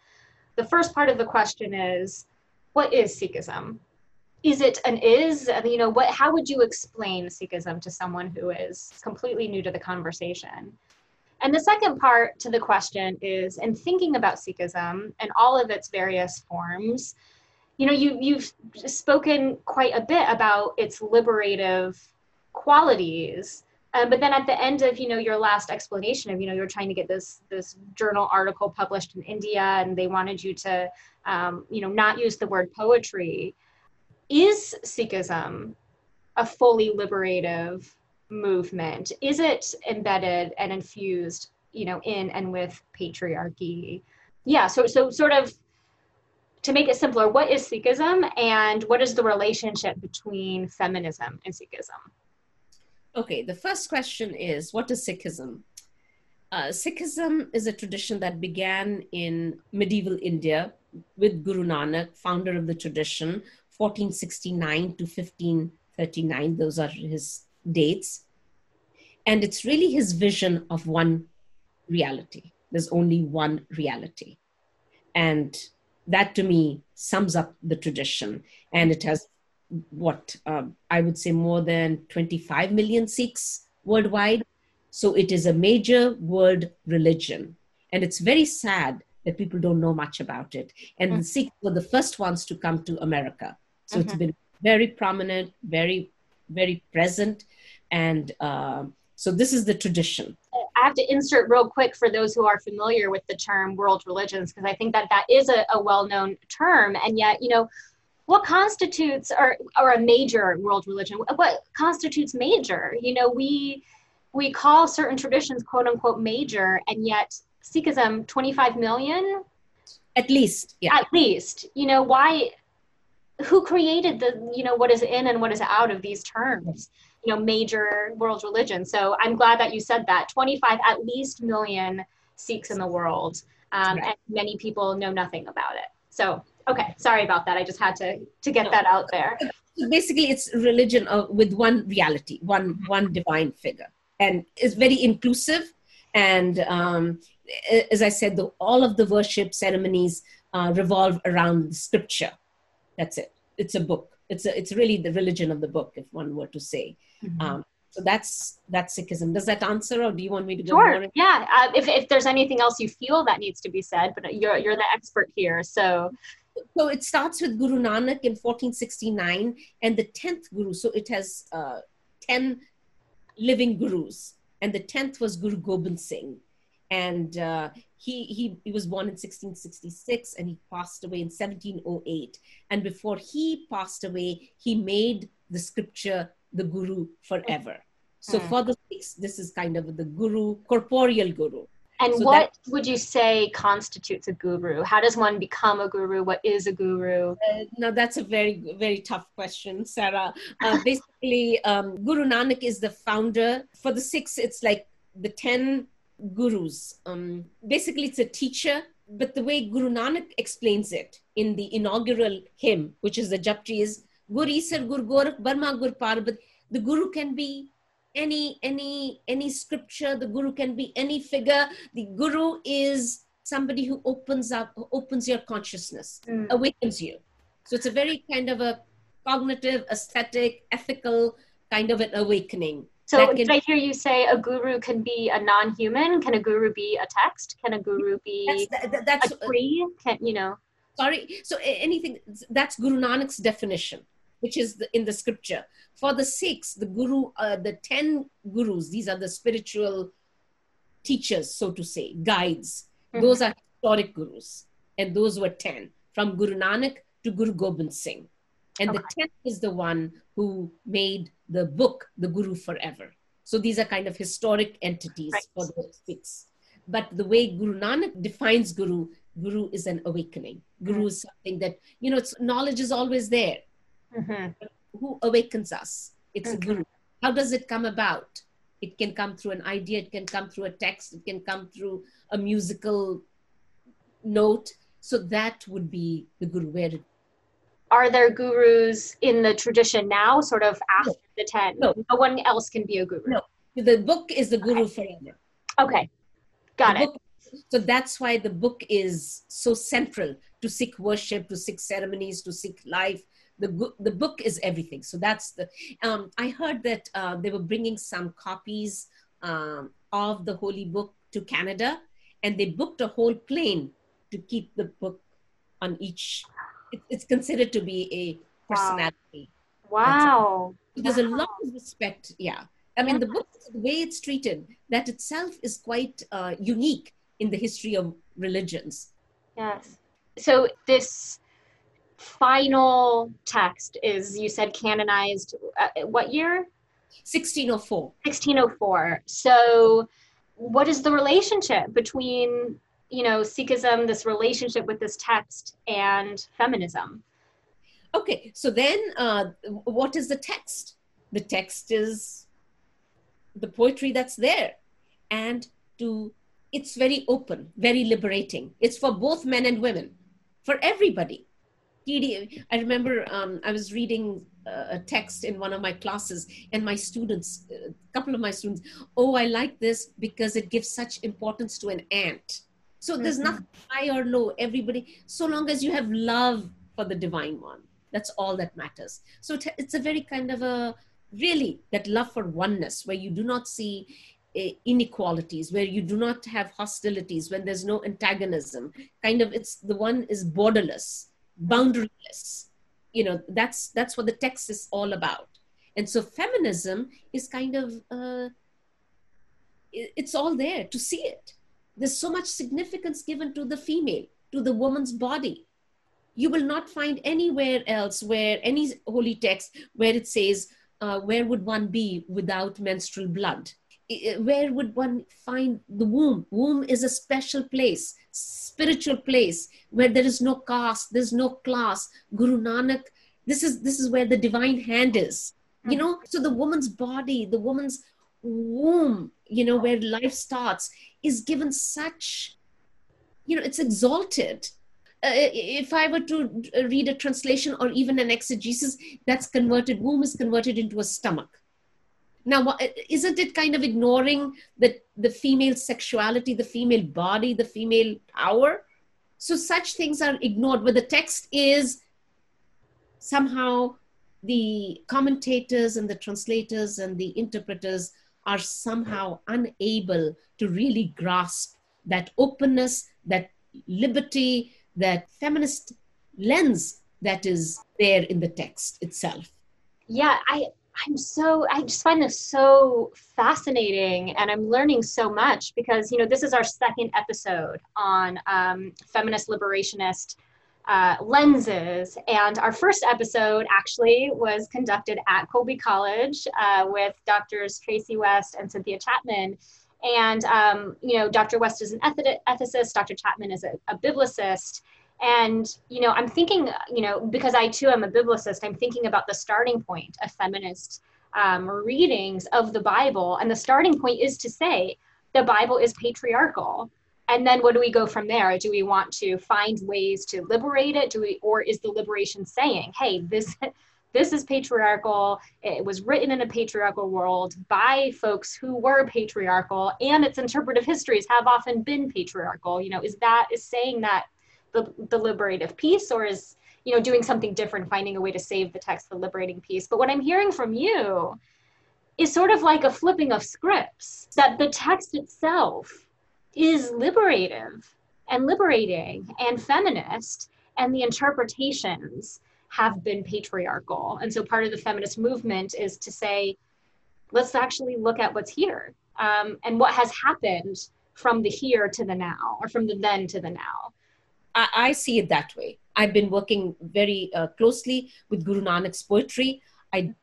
the first part of the question is, what is Sikhism? is it an is? You know what how would you explain sikhism to someone who is completely new to the conversation? And the second part to the question is in thinking about sikhism and all of its various forms you know you you've spoken quite a bit about its liberative qualities um, but then at the end of you know your last explanation of you know you're trying to get this this journal article published in india and they wanted you to um, you know not use the word poetry is Sikhism a fully liberative movement? Is it embedded and infused, you know, in and with patriarchy? Yeah, so so sort of to make it simpler, what is Sikhism and what is the relationship between feminism and Sikhism? Okay, the first question is what is Sikhism? Uh, Sikhism is a tradition that began in medieval India with Guru Nanak, founder of the tradition, 1469 to 1539. Those are his dates. And it's really his vision of one reality. There's only one reality. And that to me sums up the tradition. And it has what uh, I would say more than 25 million Sikhs worldwide. So it is a major world religion. And it's very sad that people don't know much about it. And mm-hmm. the Sikhs were the first ones to come to America. So mm-hmm. it's been very prominent, very, very present. And uh, so this is the tradition. I have to insert real quick for those who are familiar with the term world religions, because I think that that is a, a well known term. And yet, you know, what constitutes or, or a major world religion? What constitutes major? You know, we we call certain traditions quote unquote major, and yet Sikhism 25 million at least yeah at least you know why who created the you know what is in and what is out of these terms you know major world religion so i'm glad that you said that 25 at least million sikhs in the world um, right. and many people know nothing about it so okay sorry about that i just had to to get no. that out there basically it's religion uh, with one reality one one divine figure and it's very inclusive and um, as i said the, all of the worship ceremonies uh, revolve around the scripture that's it. It's a book. It's a, it's really the religion of the book, if one were to say. Mm-hmm. Um, so that's that's Sikhism. Does that answer, or do you want me to go sure. more? Yeah. Uh, if if there's anything else you feel that needs to be said, but you're you're the expert here, so. So it starts with Guru Nanak in 1469, and the tenth Guru. So it has uh, ten living gurus, and the tenth was Guru Gobind Singh, and uh, he, he, he was born in 1666 and he passed away in 1708. And before he passed away, he made the scripture the guru forever. So mm. for the Sikhs, this is kind of the guru, corporeal guru. And so what would you say constitutes a guru? How does one become a guru? What is a guru? Uh, no, that's a very, very tough question, Sarah. Uh, basically, um, Guru Nanak is the founder. For the Sikhs, it's like the 10 gurus. Um, basically, it's a teacher, but the way Guru Nanak explains it in the inaugural hymn, which is the Japji, is Gur Isar, Gur Gorakh, Barma, Gur Parbat. The guru can be any any any scripture. The guru can be any figure. The guru is somebody who opens up, opens your consciousness, mm. awakens you. So it's a very kind of a cognitive, aesthetic, ethical kind of an awakening. So can- did I hear you say a guru can be a non-human? Can a guru be a text? Can a guru be that's, that- that's a tree? Can you know? sorry so anything that's guru nanak's definition which is the, in the scripture. For the Sikhs, the guru uh, the 10 gurus these are the spiritual teachers so to say guides. Those are historic gurus and those were 10 from guru nanak to guru gobind singh. And the 10th is the one who made the book the guru forever. So these are kind of historic entities Right. for the Sikhs. but the way guru nanak defines guru guru is an awakening. Guru is something that you know it's knowledge is always there Mhm. who awakens us it's a guru how does it come about it can come through an idea it can come through a text it can come through a musical note so that would be the guru where Are there gurus in the tradition now, sort of after the ten? No. no one else can be a guru. No. the book is the guru forever Okay, got The it. book- so that's why the book is so central to Sikh worship, to Sikh ceremonies, to Sikh life. The, the book is everything. So that's the. Um, I heard that uh, they were bringing some copies um, of the Holy Book to Canada, and they booked a whole plane to keep the book on each. It, it's considered to be a personality. Wow. There's a lot of respect. Yeah. I mean, the book, the way it's treated, that itself is quite uh, unique in the history of religions. Yes. So this final text is, you said, canonized. Uh, what year? 1604. 1604. So, what is the relationship between, you know, Sikhism, this relationship with this text, and feminism? Okay, so then uh, what is the text? The text is the poetry that's there. And to it's very open, very liberating. It's for both men and women, for everybody. TD I remember um, I was reading uh, a text in one of my classes, and my students, a couple of my students, oh, I like this because it gives such importance to an ant. So there's Mhm. nothing high or low. Everybody, so long as you have love for the divine one, that's all that matters. So it- it's a very kind of a really that love for oneness where you do not see uh, inequalities, where you do not have hostilities, when there's no antagonism. Kind of, it's the one is borderless, boundaryless. You know, that's that's what the text is all about. And so feminism is kind of uh, it's all there to see it. There's so much significance given to the female, to the woman's body. You will not find anywhere else where any holy text where it says, uh, "Where would one be without menstrual blood?" Where would one find the womb? Womb is a special place, spiritual place where there is no caste, there's no class. Guru Nanak, this is this is where the divine hand is. You know, so the woman's body, the woman's womb, you know, where life starts, is given such, you know, it's exalted. Uh, if I were to read a translation or even an exegesis, that's converted, womb is converted into a stomach. Now, isn't it kind of ignoring the, the female sexuality, the female body, the female power? So such things are ignored, but the text is somehow the commentators and the translators and the interpreters are somehow unable to really grasp that openness, that liberty, that feminist lens that is there in the text itself. Yeah, I I'm so I just find this so fascinating, and I'm learning so much because you know this is our second episode on um, feminist liberationist uh, lenses, and our first episode actually was conducted at Colby College uh, with doctors Traci West and Cynthia Chapman. And um, you know, Dr. West is an eth- ethicist, Dr. Chapman is a, a biblicist, and you know i'm thinking you know because i too am a biblicist i'm thinking about the starting point of feminist um, readings of the bible. And the starting point is to say the bible is patriarchal. And then what do we go from there? Do we want to find ways to liberate it? Do we or is the liberation saying hey this this is patriarchal. It was written in a patriarchal world by folks who were patriarchal and its interpretive histories have often been patriarchal. You know is that is saying that the, the liberative piece or is you know, doing something different, finding a way to save the text, the liberating piece. But what I'm hearing from you is sort of like a flipping of scripts, that the text itself is liberative and liberating and feminist, and the interpretations have been patriarchal. And so part of the feminist movement is to say, let's actually look at what's here um, and what has happened from the here to the now, or from the then to the now. I, I see it that way. I've been working very uh, closely with Guru Nanak's poetry. I,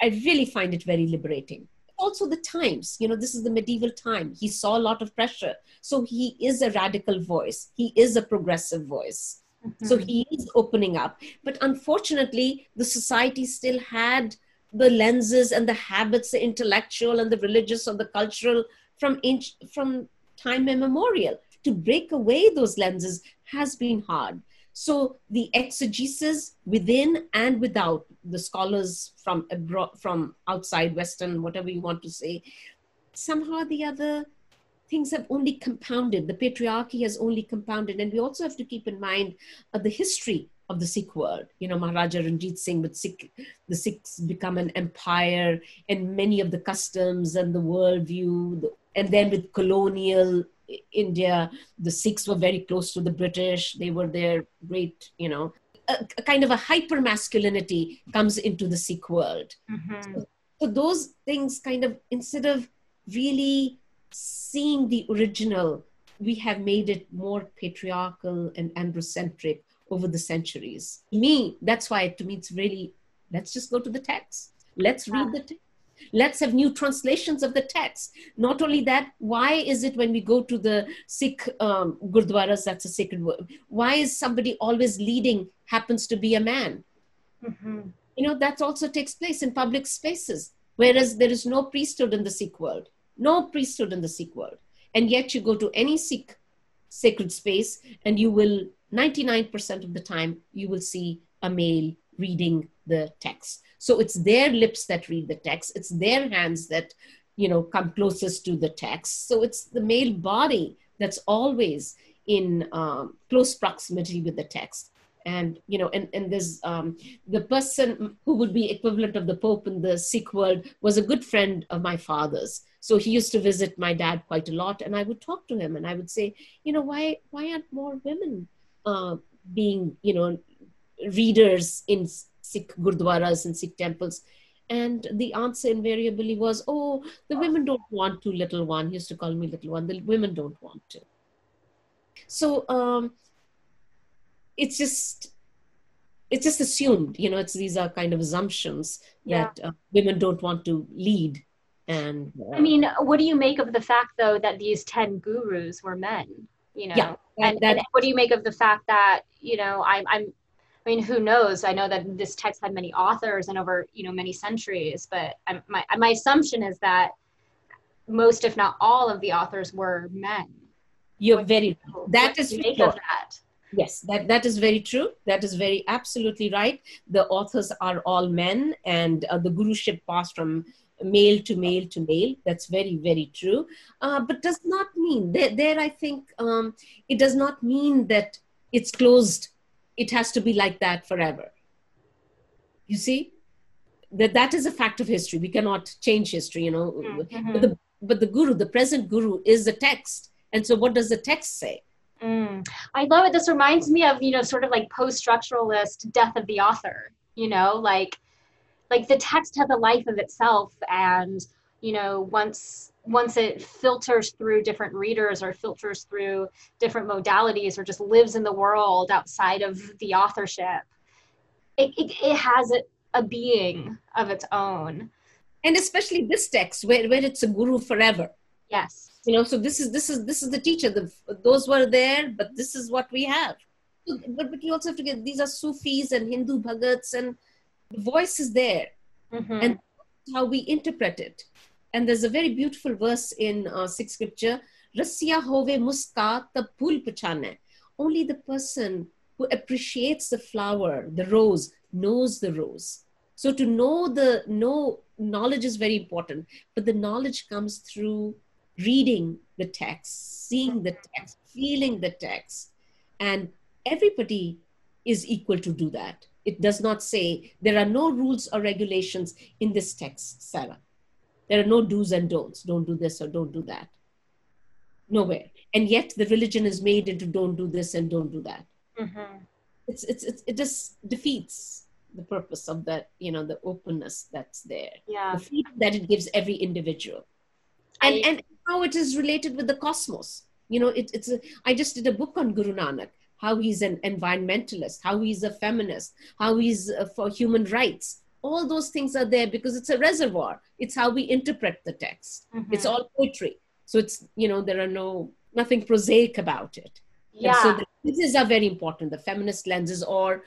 I really find it very liberating. Also, the times, you know, this is the medieval time. He saw a lot of pressure. So he is a radical voice, he is a progressive voice. Mm-hmm. So he is opening up. But unfortunately, the society still had the lenses and the habits, the intellectual and the religious or the cultural from, inch, from time immemorial. To break away those lenses has been hard. So the exegesis within and without the scholars from abroad, from outside Western, whatever you want to say, somehow the other things have only compounded. The patriarchy has only compounded, and we also have to keep in mind uh, the history of the Sikh world. You know, Maharaja Ranjit Singh, with Sikh, the Sikhs become an empire, and many of the customs and the worldview, the, and then with colonial India, the Sikhs were very close to the British. They were their great, you know, a, a kind of a hyper masculinity comes into the Sikh world. Mm-hmm. So, so those things kind of, instead of really seeing the original, we have made it more patriarchal and androcentric over the centuries. Me, that's why to me it's really, let's just go to the text. Let's read the text Let's have new translations of the text. Not only that, why is it when we go to the Sikh um, gurdwaras, that's a sacred word, why is somebody always leading happens to be a man? Mm-hmm. You know, that also takes place in public spaces, whereas there is no priesthood in the Sikh world. No priesthood in the Sikh world. And yet you go to any Sikh sacred space and you will, 99% of the time, you will see a male reading the text. So it's their lips that read the text, it's their hands that, you know, come closest to the text. So it's the male body that's always in um, close proximity with the text. And you know, and, and there's um, the person who would be equivalent of the Pope in the Sikh world was a good friend of my father's. So he used to visit my dad quite a lot, and I would talk to him, and I would say, you know, why why aren't more women uh, being, you know, readers in Sikh gurdwaras and Sikh temples. And the answer invariably was, oh, the women don't want to, little one. He used to call me little one. The women don't want to. So um, it's just it's just assumed you know it's these are kind of assumptions yeah. that uh, women don't want to lead and uh, i mean what do you make of the fact though that these 10 gurus were men you know yeah, and, that, and what do you make of the fact that you know i'm i'm I mean, who knows? I know that this text had many authors and over, you know, many centuries, but I'm, my, my assumption is that most, if not all of the authors were men. You're very, that is make of that? Yes, that, that is very true. That is very absolutely right. The authors are all men and uh, the guruship passed from male to male to male. That's very, very true. Uh, but does not mean, there, there I think um, it does not mean that it's closed it has to be like that forever. You see? That that is a fact of history. We cannot change history, you know. Mm-hmm. But the but the guru, the present guru, is the text. And so what does the text say? Mm. I love it. This reminds me of, you know, sort of like post-structuralist death of the author, you know, like like the text has a life of itself and you know once once it filters through different readers or filters through different modalities or just lives in the world outside of the authorship it, it, it has a, a being of its own. And especially this text where, where it's a guru forever. Yes. You know so this is this is this is the teacher. The, those were there but this is what we have. But, but you also have to get these are sufis and hindu bhagats and the voice is there. Mm-hmm. and how we interpret it and there's a very beautiful verse in uh, Sikh scripture, Rasya hove muska phul pachane. Only the person who appreciates the flower, the rose, knows the rose. So to know the know knowledge is very important, but the knowledge comes through reading the text, seeing the text, feeling the text. And everybody is equal to do that. It does not say there are no rules or regulations in this text, Sarah. There are no do's and don'ts. Don't do this or don't do that. Nowhere. And yet the religion is made into don't do this and don't do that. Mm-hmm. It's, it's, it's, it just defeats the purpose of that, you know, the openness that's there. Yeah. The freedom that it gives every individual. And, I, and how it is related with the cosmos. You know, it, it's a, I just did a book on Guru Nanak, how he's an environmentalist, how he's a feminist, how he's uh, for human rights. All those things are there because it's a reservoir. It's how we interpret the text. Mm-hmm. It's all poetry. So it's, you know, there are no, nothing prosaic about it. Yeah. And so the lenses are very important, the feminist lenses or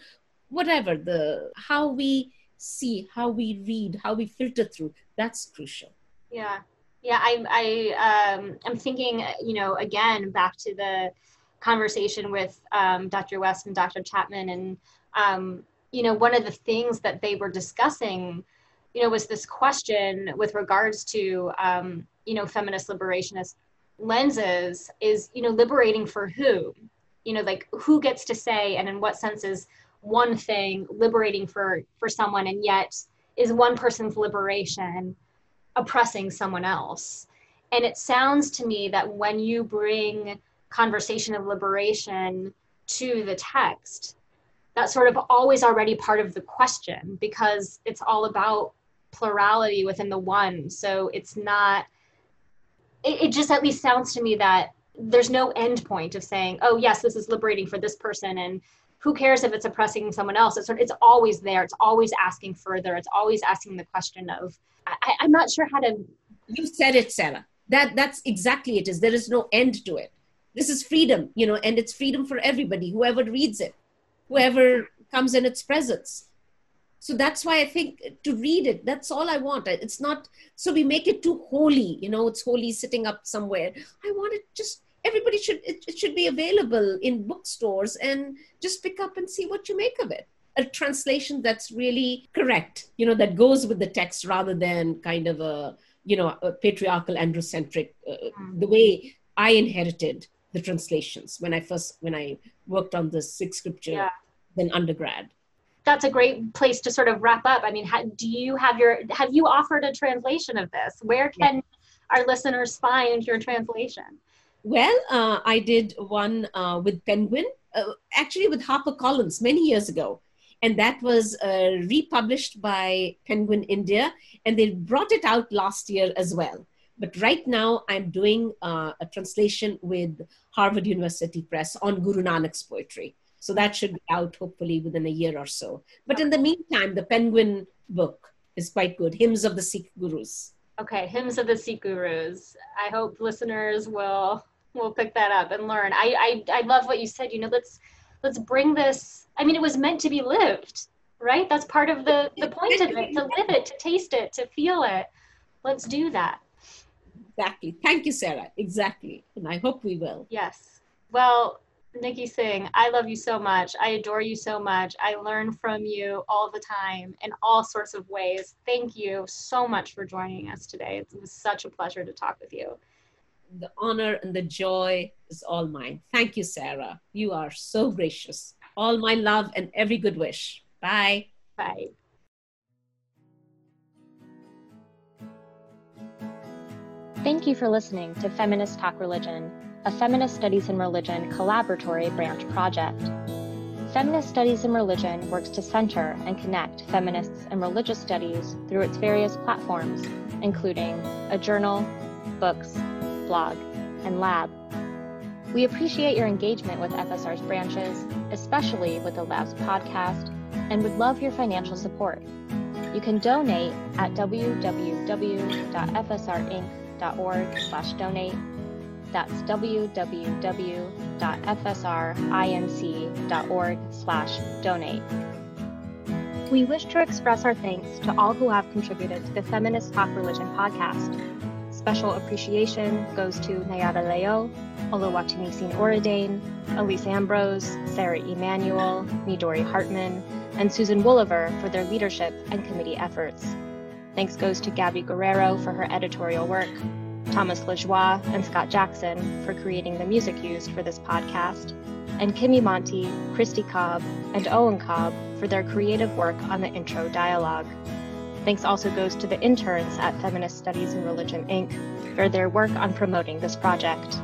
whatever, the how we see, how we read, how we filter through, that's crucial. Yeah. Yeah, I, I, um, I'm thinking, you know, again, back to the conversation with um, Dr. West and Dr. Chapman, and um, you know, one of the things that they were discussing, you know, was this question with regards to, um, you know, feminist liberationist lenses is, you know, liberating for who, you know, like who gets to say, and in what sense is one thing liberating for for someone, and yet is one person's liberation oppressing someone else. And it sounds to me that when you bring conversation of liberation to the text, that's sort of always already part of the question because it's all about plurality within the one. So it's not, it, it just at least sounds to me that there's no end point of saying, oh, yes, this is liberating for this person. And who cares if it's oppressing someone else? It's, it's always there. It's always asking further. It's always asking the question of, I, I'm not sure how to. You said it, Sarah. That that's exactly it. Is there is no end to it. This is freedom, you know, and it's freedom for everybody, whoever reads it, whoever comes in its presence. So that's why I think to read it, that's all I want. It's not so we make it too holy, you know, it's holy sitting up somewhere. I want it just everybody should it, it should be available in bookstores and just pick up and see what you make of it a translation that's really correct, you know, that goes with the text rather than kind of a, you know, a patriarchal androcentric, uh, the way I inherited the translations when I first, when I worked on the six scripture yeah. then undergrad. That's a great place to sort of wrap up. I mean, do you have your, have you offered a translation of this? Where can yeah. our listeners find your translation? Well, uh, I did one uh, with Penguin, uh, actually with HarperCollins many years ago and that was uh, republished by Penguin India, and they brought it out last year as well. But right now, I'm doing uh, a translation with Harvard University Press on Guru Nanak's poetry. So that should be out hopefully within a year or so. But in the meantime, the Penguin book is quite good Hymns of the Sikh Gurus. Okay, Hymns of the Sikh Gurus. I hope listeners will will pick that up and learn. I, I I love what you said. You know, let's let's bring this i mean it was meant to be lived right that's part of the the point of it to live it to taste it to feel it let's do that exactly thank you sarah exactly and i hope we will yes well nikky singh i love you so much i adore you so much i learn from you all the time in all sorts of ways thank you so much for joining us today it was such a pleasure to talk with you the honor and the joy is all mine. Thank you, Sarah. You are so gracious. All my love and every good wish. Bye. Bye. Thank you for listening to Feminist Talk Religion, a feminist studies in religion collaboratory branch project. Feminist Studies in Religion works to center and connect feminists and religious studies through its various platforms, including a journal, books, blog, and lab. We appreciate your engagement with FSR's branches, especially with the Labs podcast, and would love your financial support. You can donate at www.fsrinc.org/donate. That's www.fsrinc.org/donate. We wish to express our thanks to all who have contributed to the Feminist Talk Religion podcast Special appreciation goes to Nayara Leo, Oluwatomisin Oredein, Elise Ambrose, Sarah Emanuel, Midori Hartman, and Susan Wooliver for their leadership and committee efforts. Thanks goes to Gabby Guerrero for her editorial work, Thomas Lajoie and Scott Jackson for creating the music used for this podcast, and Kimmy Monty, Christy Cobb, and Owen Cobb for their creative work on the intro dialogue. Thanks also goes to the interns at Feminist Studies in Religion, Inc. for their work on promoting this project.